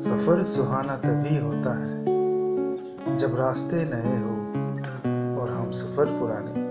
सफ़र सुहाना तभी होता है जब रास्ते नए हो और हम सफ़र पुराने